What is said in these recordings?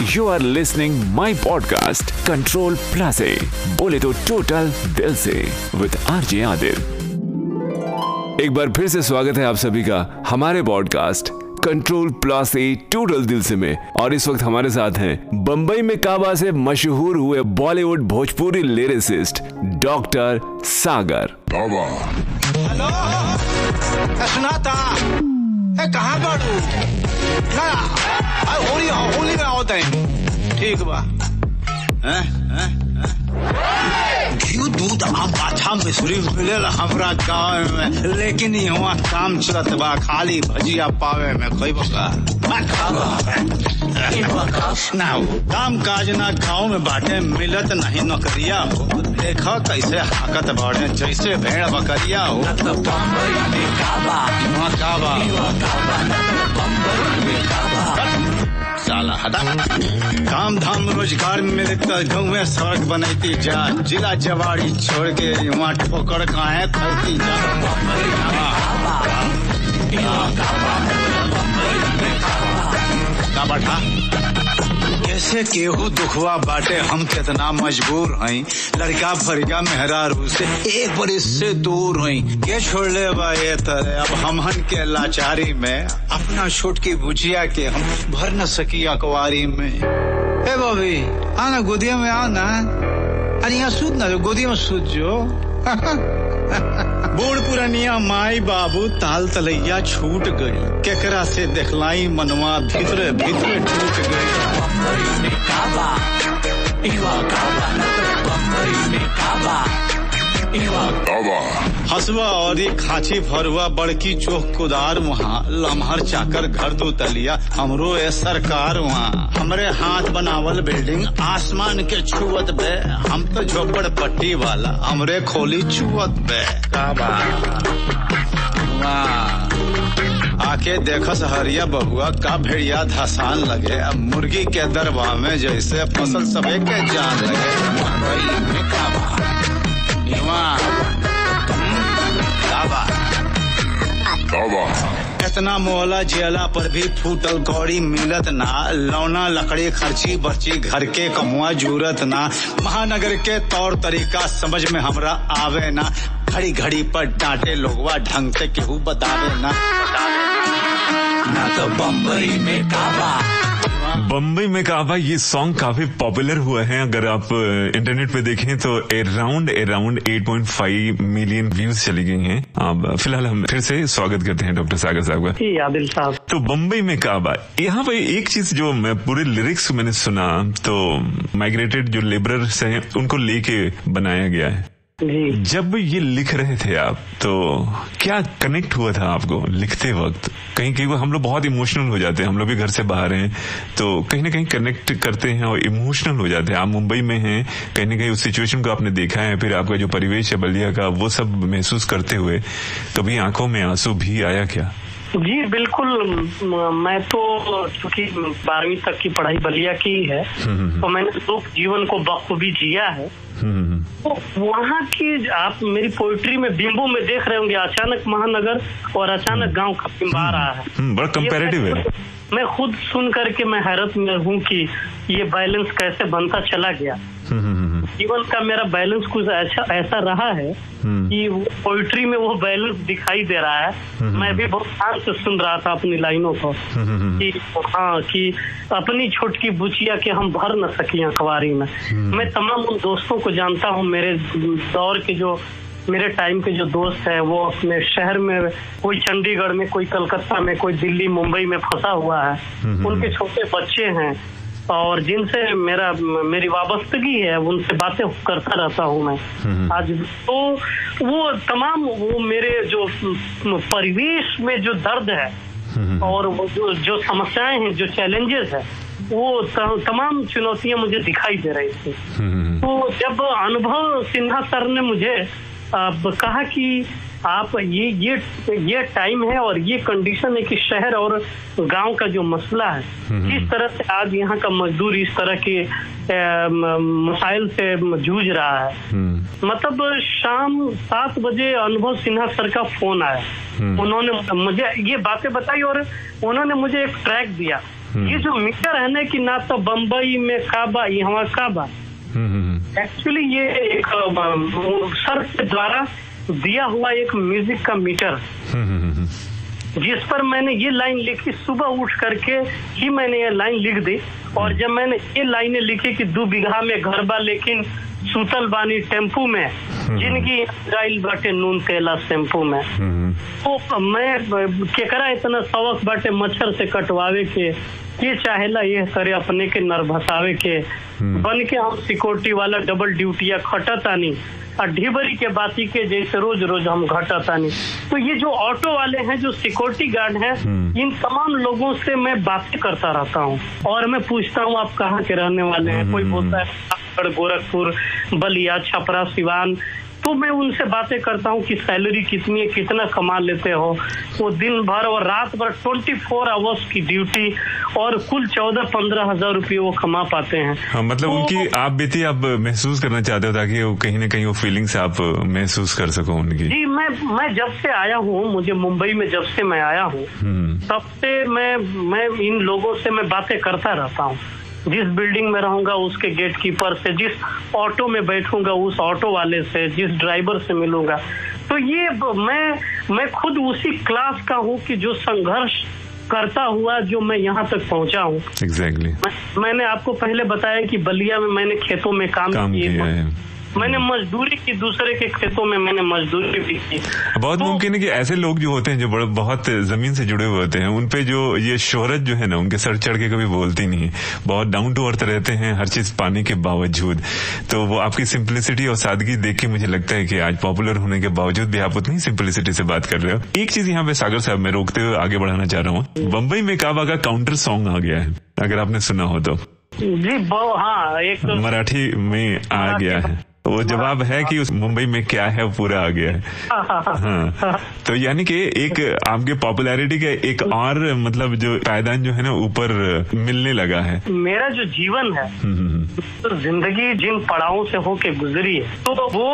You are listening my podcast control plus A बोले तो total दिल से विद आरजे आदिल एक बार फिर से स्वागत है आप सभी का हमारे podcast control plus A total दिल से में। और इस वक्त हमारे साथ हैं बंबई में काबा से मशहूर हुए Bollywood Bhojpuri lyricist doctor Sagar hello कहाँ बाड़ू ना होली होली में आओ तय ठीक बा हैं हैं हैं? घी दूध आम पाछा मिश्री मिलेला हमरा गाँव में? लेकिन यहाँ काम चलत बा खाली भजिया पावे में कोई बका? ना काम काज ना गाँव में बाटे मिलत नहीं नौकरिया हो। देखा कैसे हाकत बाड़े जैसे भेड़ बकरिया हो। वहाँ का बा साला हटा काम धाम रोज़गार में मिलकर गाँव सड़क बनती जा। जिला जवाड़ी छोड़ के वहाँ ठोकर काहे खैती जा? कैसे केहू दुखवा बाटे, हम कितना मजबूर हई। लड़का फरिया मेहरारू से एक बरिस से दूर हई। के छोड़ ले ये तरह? अब हमहन के लाचारी में, अपना छोट की बुझिया के हम भर न सकी अकवारी में। ए बॉबी, आना गोदिया में आना। अरे यहाँ सूत ना जो गोदिया में सूत जो। बूढ़ पुरानिया माई बाबू ताल तलैया छूट गई। केकरा से देखलाई मनवा भीतरे भीतरे टूट गई। हसवा और खाची फरुआ बड़की चोख कुदार, वहाँ लम्हर चाकर घर दो तलिया, हमरो ए सरकार वहाँ। हमरे हाथ बनावल बिल्डिंग, आसमान के छुअत बे। हम तो झोपड़ पट्टी वाला, हमरे खोली छुअत बे। आके देखस हरिया बबुआ, का भेड़िया धसान लगे। अब मुर्गी के दरबा में जैसे फ़सल सबे के जान लगे। भाई में? इतना मोहला जेला पर भी फूटल कौड़ी मिलत ना। लौना लकड़ी खर्ची बर्ची घर के कमुआ जूरत ना। महानगर के तौर तरीका समझ में हमरा आवे ना। घड़ी घड़ी पर डांटे लोगवा ढंग से केहू बतावे ना। ना तो बम्बई में काबा। बम्बई में काबा ये सॉन्ग काफ़ी पॉपुलर हुआ है। अगर आप इंटरनेट पे देखें तो अराउंड अराउंड 8.5 मिलियन व्यूज़ चली गई हैं। अब फ़िलहाल हम फिर से स्वागत करते हैं डॉक्टर सागर साहब का। आदिल साहब। तो बम्बई में काबा यहाँ पे एक चीज़ जो मैं पूरे लिरिक्स मैंने सुना तो माइग्रेटेड जो लेबरर्स हैं उनको लेके बनाया गया है। जी। जब ये लिख रहे थे आप तो क्या कनेक्ट हुआ था आपको लिखते वक्त? कहीं कहीं वो हम लोग बहुत इमोशनल हो जाते हैं हम लोग भी घर से बाहर हैं तो कहीं ना कहीं कनेक्ट करते हैं और इमोशनल हो जाते हैं। आप मुंबई में हैं कहीं ना कहीं उस सिचुएशन को आपने देखा है फिर आपका जो परिवेश है बलिया का वो सब महसूस करते हुए कभी आँखों में आँसू भी आया क्या? जी बिल्कुल मैं तो चूँकि बारहवीं तक की पढ़ाई बलिया की है तो मैंने लोक जीवन को बखूबी जिया है। हम्म, तो वहाँ की आप मेरी पोइट्री में बिंबू में देख रहे होंगे अचानक महानगर और अचानक गाँव का बिंब आ रहा है। हम्म, बड़ा कंपेरेटिव है। मैं- खुद सुन करके मैं हैरत में हूँ कि ये बैलेंस कैसे बनता चला गया। जीवन का मेरा बैलेंस कुछ ऐसा ऐसा रहा है हम्म। कि पोइट्री में वो बैलेंस दिखाई दे रहा है। मैं भी बहुत ध्यान से सुन रहा था अपनी लाइनों को हम्म, हम्म, कि हाँ कि अपनी छोटकी बुचिया के हम भर न सकी अखबारी में। मैं तमाम उन दोस्तों को जानता हूँ मेरे दौर के जो मेरे टाइम के जो दोस्त हैं वो अपने शहर में कोई चंडीगढ़ में कोई कलकत्ता में कोई दिल्ली मुंबई में फंसा हुआ है। उनके छोटे बच्चे हैं। और जिनसे मेरा मेरी वाबस्तगी है उनसे बातें करता रहता हूँ मैं। आज तो वो तमाम वो मेरे जो परिवेश में जो दर्द है और जो जो समस्याएँ हैं जो चैलेंजेस है वो तमाम चुनौतियाँ मुझे दिखाई दे रही थी। हम्म, तो जब अनुभव सिन्हा सर ने मुझे कहा कि आप ये ये ये टाइम है और ये कंडीशन है कि शहर और गाँव का जो मसला है किस तरह से आज यहाँ का मजदूर इस तरह के मसाइल से जूझ रहा है। हम्म, मतलब शाम सात बजे अनुभव सिन्हा सर का फ़ोन आया। उन्होंने मुझे ये बातें बताई और उन्होंने मुझे एक ट्रैक दिया। ये जो मीटर है ना कि ना तो बम्बई में काबा यहाँ काबा। हम्म, हम्म, एक्चुअली ये एक सर के द्वारा दिया हुआ एक म्यूज़िक का मीटर हम्म, हम्म, हम्म, जिस पर मैंने ये लाइन लिखी सुबह उठ करके ही मैंने ये लाइन लिख दी। और जब मैंने ये लाइनें लिखी कि दो बीघा में घर बा लेकिन सुतल बानी टेंपू में जिनकी गाइल बाटे नून तेला शैम्पू में हम्म, तो मैं केकरा इतना शौक बाटे मच्छर से कटवावे के ये चाहेला ये करे अपने के नर भसावे के बन के हम सिक्योरिटी वाला डबल ड्यूटिया खटतानी और ढिबरी के बाती के जैसे रोज रोज हम घटतानी तो ये जो ऑटो वाले हैं जो सिक्योरिटी गार्ड हैं इन तमाम लोगों से मैं बातें करता रहता हूँ। और मैं पूछता हूँ आप कहाँ के रहने वाले हैं? कोई बोलता है गोरखपुर बलिया छपरा सिवान तो मैं उनसे बातें करता हूँ कि सैलरी कितनी है कितना कमा लेते हो। वो दिन भर और रात भर ट्वेंटी फोर आवर्स की ड्यूटी और कुल चौदह पंद्रह हज़ार रुपये वो कमा पाते हैं। हाँ मतलब तो- उनकी आप बीती आप महसूस करना चाहते हो ताकि वो कहीं ना कहीं वो फीलिंग्स आप महसूस कर सको उनकी। जी मैं मैं जब से आया हूँ मुझे मुंबई में जब से मैं आया हूँ हम्म, तब से मैं मैं इन लोगों से मैं बातें करता रहता हूँ। जिस बिल्डिंग में रहूँगा उसके गेट कीपर से जिस ऑटो में बैठूँगा उस ऑटो वाले से जिस ड्राइवर से मिलूँगा। तो ये मैं मैं खुद उसी क्लास का हूँ कि जो संघर्ष करता हुआ जो मैं यहाँ तक पहुँचा हूँ। एग्जैक्टली मैं- मैंने आपको पहले बताया कि बलिया में मैंने खेतों में काम, काम किए किया है। मैंने मजदूरी की दूसरे के खेतों में मैंने मजदूरी भी की। बहुत तो- मुमकिन है कि ऐसे लोग जो होते हैं जो बड़े बहुत ज़मीन से जुड़े हुए होते हैं उन पे जो ये शोहरत जो है ना उनके सर चढ़ के कभी बोलती नहीं है। बहुत डाउन टू अर्थ रहते हैं हर चीज़ पाने के बावजूद। तो वो आपकी सिंपलिसिटी और सादगी देख के मुझे लगता है कि आज पॉपुलर होने के बावजूद भी आप उतनी सिंपलिसिटी से बात कर रहे हो। एक चीज़ यहाँ पे सागर साहब मैं रोकते हुए आगे बढ़ाना चाह रहा हूँ। बम्बई में काबा का काउंटर सॉन्ग आ गया है अगर आपने सुना हो तो। जी हाँ एक मराठी में आ गया है। वो जवाब है कि उस मुंबई में क्या है पूरा आ गया है। हाँ। तो यानी कि एक आपके पॉपुलैरिटी का एक और मतलब जो पायदान जो है ना ऊपर मिलने लगा है। मेरा जो जीवन है हम्म, हम्म, तो ज़िंदगी जिन पड़ावों से होके गुजरी है तो वो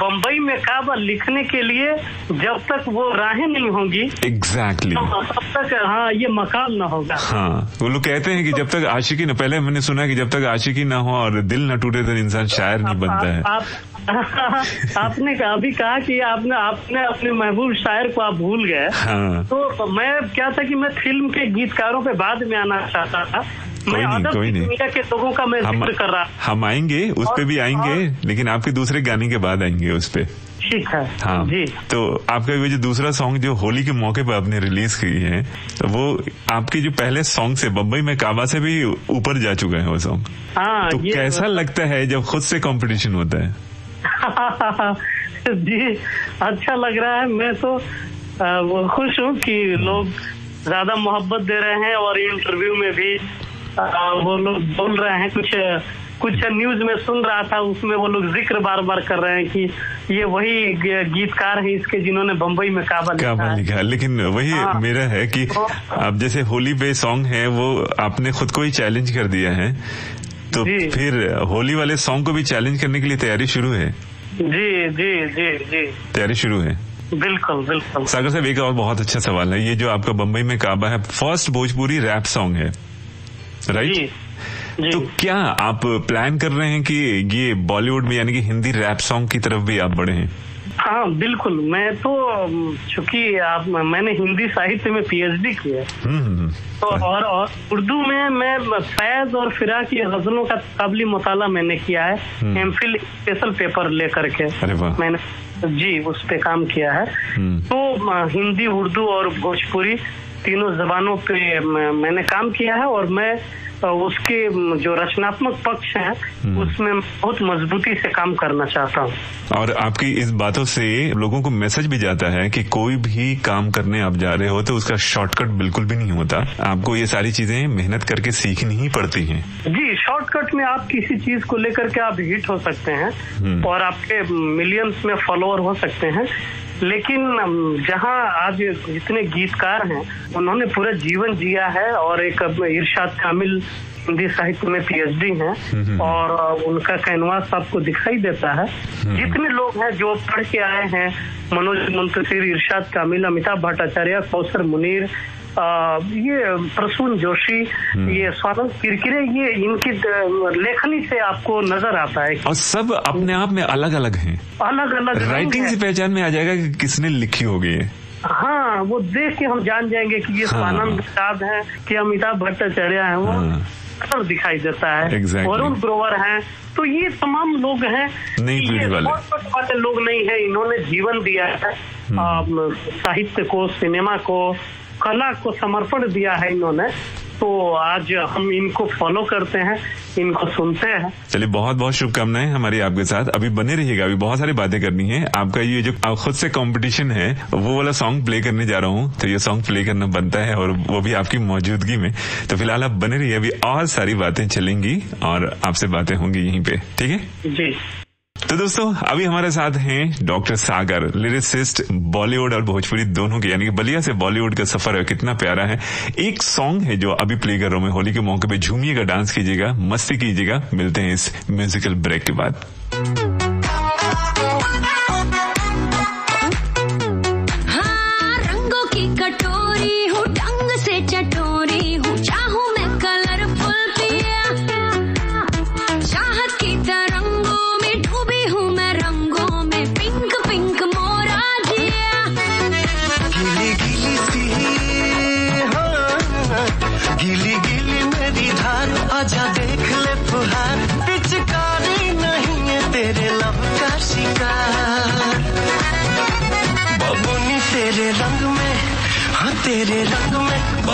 बम्बई में काबा लिखने के लिए जब तक वो राहें नहीं होंगी एग्जैक्टली तब तक हाँ ये मकान न होगा। हाँ वो लोग कहते हैं कि जब तक आशिकी न पहले मैंने सुना है कि जब तक आशिकी ना हो और दिल न टूटे तो इंसान शायर नहीं बनता है। आप, आप आपने कहा- अभी कहा कि आपने आपने अपने महबूब शायर को आप भूल गए। हाँ। तो मैं क्या था कि मैं फ़िल्म के गीतकारों पे बाद में आना चाहता था। कोई मैं नहीं, कोई नहीं। के लोगों का मैं हम कर रहा हम आएँगे उस पर भी आएँगे लेकिन आपके दूसरे गाने के बाद आएँगे उस पे। ठीक है। हाँ। जी। तो आपका वो जो दूसरा सॉन्ग जो होली के मौके पर आपने रिलीज़ की है तो वो आपके जो पहले सॉन्ग से बम्बई में काबा से भी ऊपर जा चुका है वो सॉन्ग हाँ तो कैसा लगता है जब खुद से कंपटीशन होता है? जी अच्छा लग रहा है। मैं तो आ, खुश हूँ कि लोग ज़्यादा मोहब्बत दे रहे हैं और इंटरव्यू में भी आ, वो लोग बोल रहे हैं कुछ कुछ न्यूज़ में सुन रहा था उसमें वो लोग ज़िक्र बार बार कर रहे हैं कि ये वही गीतकार हैं इसके जिन्होंने बम्बई में काबा लिखा है। लिखा है। लेकिन वही हाँ। मेरा है कि आप जैसे होली पे सॉन्ग है वो आपने खुद को ही चैलेंज कर दिया है। तो फिर होली वाले सॉन्ग को भी चैलेंज करने के लिए तैयारी शुरू है? जी जी जी जी। तैयारी शुरू है? बिल्कुल बिल्कुल। सागर साहब एक और बहुत अच्छा सवाल है। ये जो आपका बम्बई में काबा है फ़र्स्ट भोजपुरी रैप सॉन्ग है राइट तो क्या आप प्लान कर रहे हैं कि ये बॉलीवुड में यानी कि हिंदी रैप सॉन्ग की तरफ़ भी आप बढ़े हैं? हाँ बिल्कुल। मैं तो चूँकि आप मैंने हिंदी साहित्य में पीएचडी की है। हम्म, हम्म, तो और, और उर्दू में मैं फैज और फिरा की गजलों का काबली मुताला मैंने किया है। एम फिल स्पेशल पेपर लेकर के मैंने जी उस पे काम किया है। हम्म। तो हिंदी उर्दू और भोजपुरी तीनों जबानों पे मैंने काम किया है और मैं उसके जो रचनात्मक पक्ष है उसमें बहुत मजबूती से काम करना चाहता हूँ। और आपकी इस बातों से लोगों को मैसेज भी जाता है कि कोई भी काम करने आप जा रहे हो तो उसका शॉर्टकट बिल्कुल भी नहीं होता। आपको ये सारी चीज़ें मेहनत करके सीखनी ही पड़ती हैं। जी शॉर्टकट में आप किसी चीज़ को लेकर के आप हिट हो सकते हैं और आपके मिलियंस में फॉलोअर हो सकते हैं। लेकिन जहाँ आज जितने गीतकार हैं उन्होंने पूरा जीवन जिया है और एक इर्शाद कामिल हिंदी साहित्य में पीएचडी हैं और उनका कैनवास आपको दिखाई देता है। जितने लोग हैं जो पढ़ के आए हैं मनोज मुंतशिर इरशाद कामिल अमिताभ भट्टाचार्य कौशर मुनीर आ, ये प्रसून जोशी हम्म। ये स्वानंद किरकिरे ये इनकी लेखनी से आपको नज़र आता है और सब अपने आप में अलग अलग हैं अलग अलग राइटिंग से पहचान में आ जाएगा कि किसने लिखी होगी हाँ वो देख के हम जान जाएँगे कि ये। स्वानंद प्रसाद है कि अमिताभ भट्टाचार्य है वो हाँ। दिखाई देता है Exactly. वरुण ग्रोवर हैं तो ये तमाम लोग हैं नई पीढ़ी ये वाले। वाले लोग नहीं है इन्होंने जीवन दिया है हम्म। साहित्य को सिनेमा को कला को समर्पण दिया है इन्होंने तो आज हम इनको फॉलो करते हैं इनको सुनते हैं। चलिए बहुत बहुत शुभकामनाएँ हमारी आपके साथ। अभी बने रहिएगा अभी बहुत सारी बातें करनी है। आपका ये जो खुद से कंपटीशन है वो वाला सॉन्ग प्ले करने जा रहा हूँ। तो ये सॉन्ग प्ले करना बनता है और वो भी आपकी मौजूदगी में। तो फ़िलहाल आप बने रहिए अभी और सारी बातें चलेंगी और आपसे बातें होंगी यहीं पे। ठीक है? जी। तो दोस्तों, अभी हमारे साथ हैं डॉक्टर सागर लिरिसिस्ट बॉलीवुड और भोजपुरी दोनों के, यानी कि बलिया से बॉलीवुड का सफ़र है, कितना प्यारा है। एक सॉन्ग है जो अभी प्ले कर रहा हूँ मैं, होली के मौके पे झूमिएगा डांस कीजिएगा, मस्ती कीजिएगा, मिलते हैं इस म्यूजिकल ब्रेक के बाद।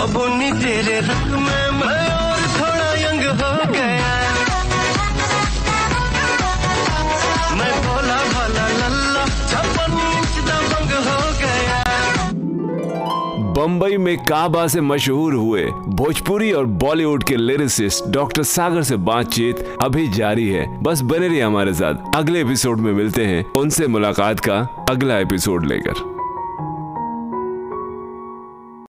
बबुनी तेरे रंग में, मैं और थोड़ा यंग हो गया। मैं भोला लल्ला, छप्पन इंच हो गया। बम्बई में काबा से मशहूर हुए भोजपुरी और बॉलीवुड के लिरिसिस्ट डॉक्टर सागर से बातचीत अभी जारी है। बस बने रहिए हमारे साथ। अगले एपिसोड में मिलते हैं। उनसे मुलाकात का अगला एपिसोड लेकर।